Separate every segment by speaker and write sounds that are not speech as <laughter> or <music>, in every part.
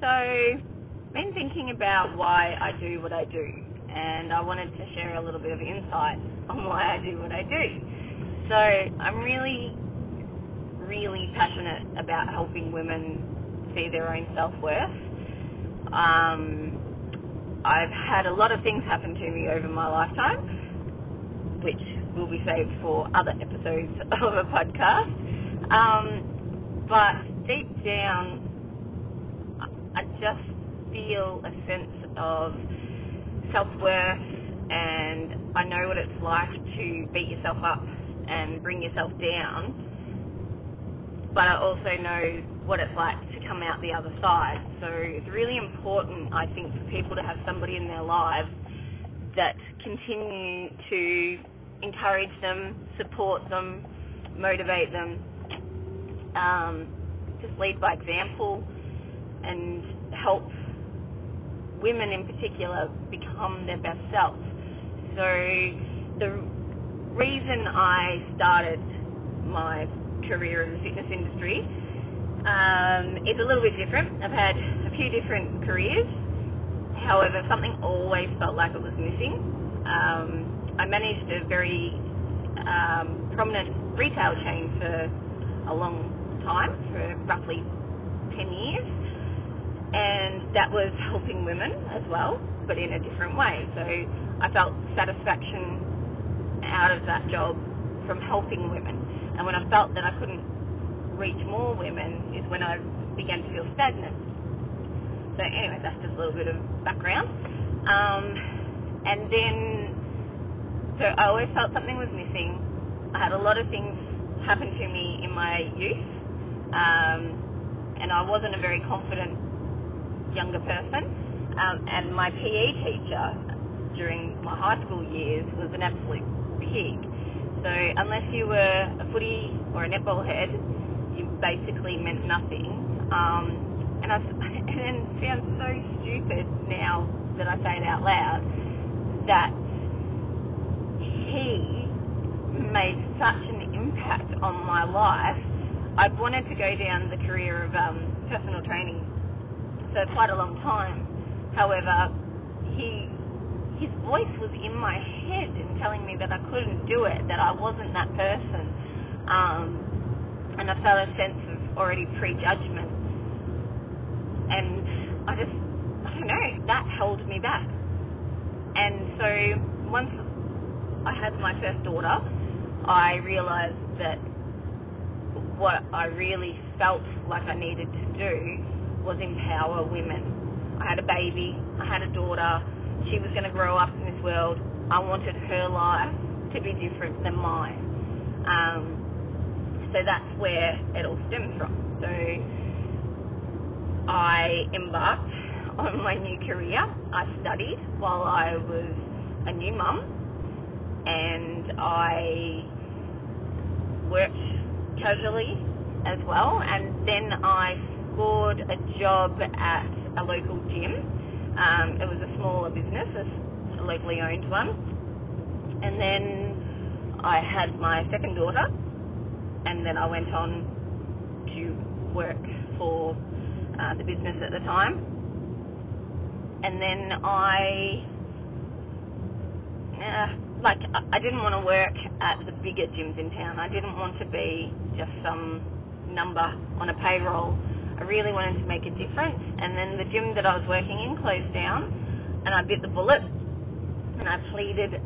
Speaker 1: So, been thinking about why I do what I do, and I wanted to share a little bit of insight on why I do what I do. So, I'm really, really passionate about helping women see their own self worth. Um, I've had a lot of things happen to me over my lifetime, which will be saved for other episodes <laughs> of a podcast. Um, but deep down, just feel a sense of self worth, and I know what it's like to beat yourself up and bring yourself down. But I also know what it's like to come out the other side. So it's really important, I think, for people to have somebody in their lives that continue to encourage them, support them, motivate them, um, just lead by example, and help women in particular become their best self. So the reason I started my career in the fitness industry um, it's a little bit different. I've had a few different careers. However, something always felt like it was missing. Um, I managed a very um, prominent retail chain for a long time, for roughly 10 years, and that was helping women as well, but in a different way. So I felt satisfaction out of that job from helping women. And when I felt that I couldn't reach more women is when I began to feel stagnant. So anyway, that's just a little bit of background. Um, and then, so I always felt something was missing. I had a lot of things happen to me in my youth, um, and I wasn't a very confident younger person. Um, and my PE teacher during my high school years was an absolute pig. So unless you were a footy or a netball head, you basically meant nothing. Um, and, I, <laughs> and it sounds so stupid now that I say it out loud that he made such an impact on my life. I wanted to go down the career of um, personal training for quite a long time. However, he his voice was in my head and telling me that I couldn't do it, that I wasn't that person. Um, and I felt a sense of already prejudgment. And I just, I don't know, that held me back. And so once I had my first daughter, I realised that what I really felt like I needed to do was empower women. I had a baby, I had a daughter, she was going to grow up in this world. I wanted her life to be different than mine. Um, so that's where it all stems from. So I embarked on my new career. I studied while I was a new mum and I worked casually as well and then I scored a job at a local gym. Um, it was a smaller business, a locally owned one. And then I had my second daughter and then I went on to work for uh, the business at the time. And then I, uh, like, I didn't want to work at the bigger gyms in town. I didn't want to be just some number on a payroll. I really wanted to make a difference. And then the gym that I was working in closed down, and I bit the bullet, and I pleaded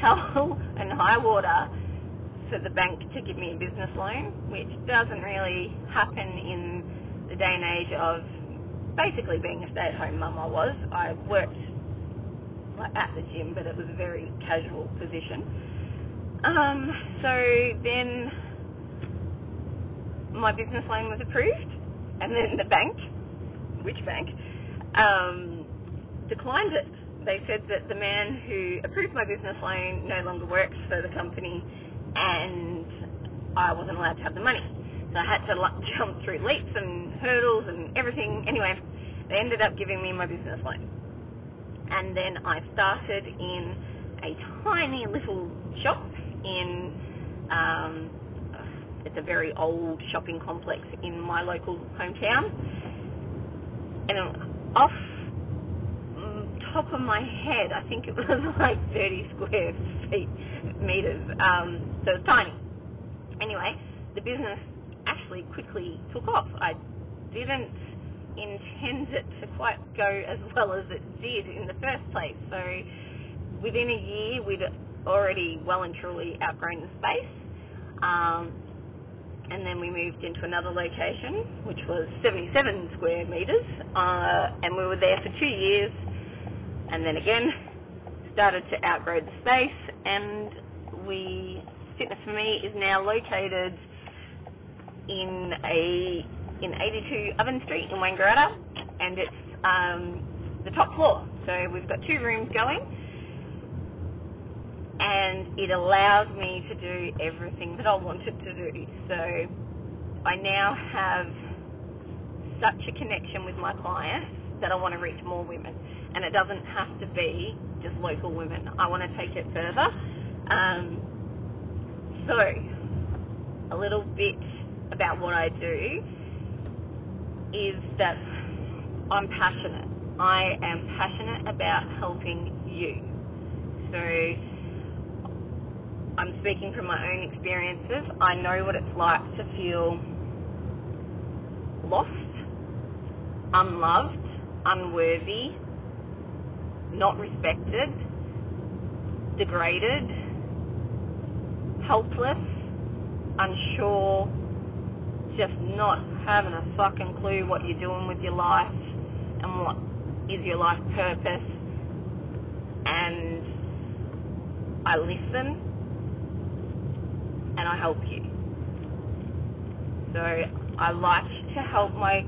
Speaker 1: hell <laughs> and high water for the bank to give me a business loan, which doesn't really happen in the day and age of basically being a stay-at-home mum. I was. I worked like at the gym, but it was a very casual position. Um, so then my business loan was approved, and then the bank, which bank, um, declined it. They said that the man who approved my business loan no longer works for the company and I wasn't allowed to have the money. So I had to like, <laughs> jump through leaps and hurdles and everything. Anyway, they ended up giving me my business loan. And then I started in a tiny little shop in, it's a very old shopping complex in my local hometown. and off top of my head, I think it <laughs> was like 30 square feet meters. Um, so it's tiny. Anyway, the business actually quickly took off. I didn't intend it to quite go as well as it did in the first place. So within a year, we'd already well and truly outgrown the space. Um, and then we moved into another location, which was 77 square metres, uh, and we were there for two years. And then again, started to outgrow the space, and we Fitness for Me is now located in a in 82 Oven Street in Wangaratta, and it's um, the top floor. So we've got two rooms going, and it allows me to do everything that I wanted to do. So I now have such a connection with my clients that I want to reach more women, and it doesn't have to be just local women. I want to take it further. Um, so, a little bit about what I do is that I'm passionate. I am passionate about helping you. So I'm speaking from my own experiences. I know what it's like to feel lost, unloved, unworthy, not respected, degraded, helpless, unsure, just not having a fucking clue what you're doing with your life and what is your life purpose. And I listen and I help you. So I like to help my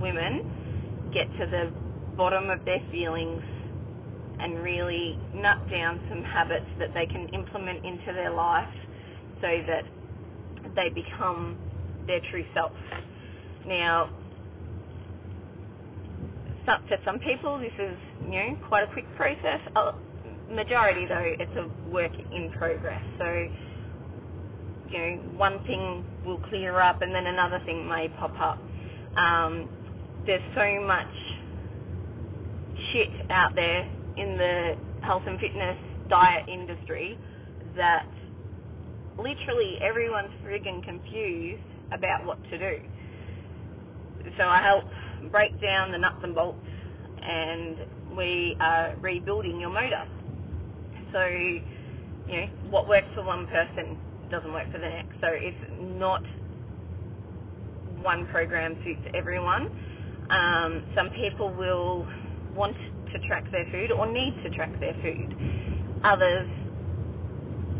Speaker 1: women get to the bottom of their feelings and really nut down some habits that they can implement into their life so that they become their true self. Now, for some people, this is you know quite a quick process. Uh, majority, though, it's a work in progress. So, you know, one thing will clear up, and then another thing may pop up. Um, there's so much shit out there in the health and fitness diet industry that literally everyone's frigging confused about what to do. So I help break down the nuts and bolts and we are rebuilding your motor. So, you know, what works for one person doesn't work for the next. So it's not one program suits everyone. Um, some people will want to track their food or need to track their food. Others,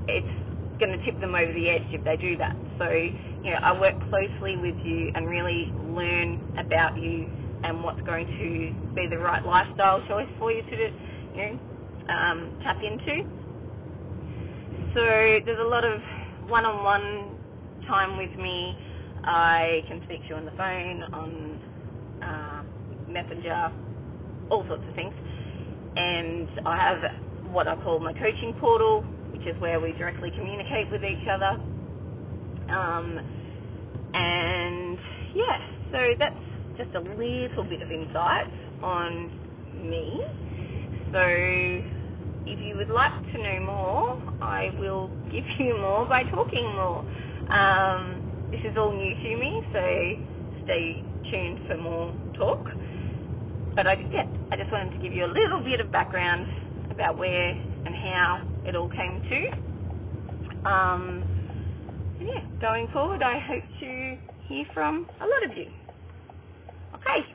Speaker 1: it's going to tip them over the edge if they do that. So, you know, I work closely with you and really learn about you and what's going to be the right lifestyle choice for you to, you know, um, tap into. So there's a lot of one-on-one time with me. I can speak to you on the phone, on uh, Messenger, all sorts of things. And I have what I call my coaching portal, which is where we directly communicate with each other. Um, and yeah, so that's just a little bit of insight on me. So if you would like to know more, I will give you more by talking more. Um, this is all new to me, so stay tuned for more talk. But I, yeah, I just wanted to give you a little bit of background about where and how it all came to. Um, yeah, going forward, I hope to hear from a lot of you. Okay.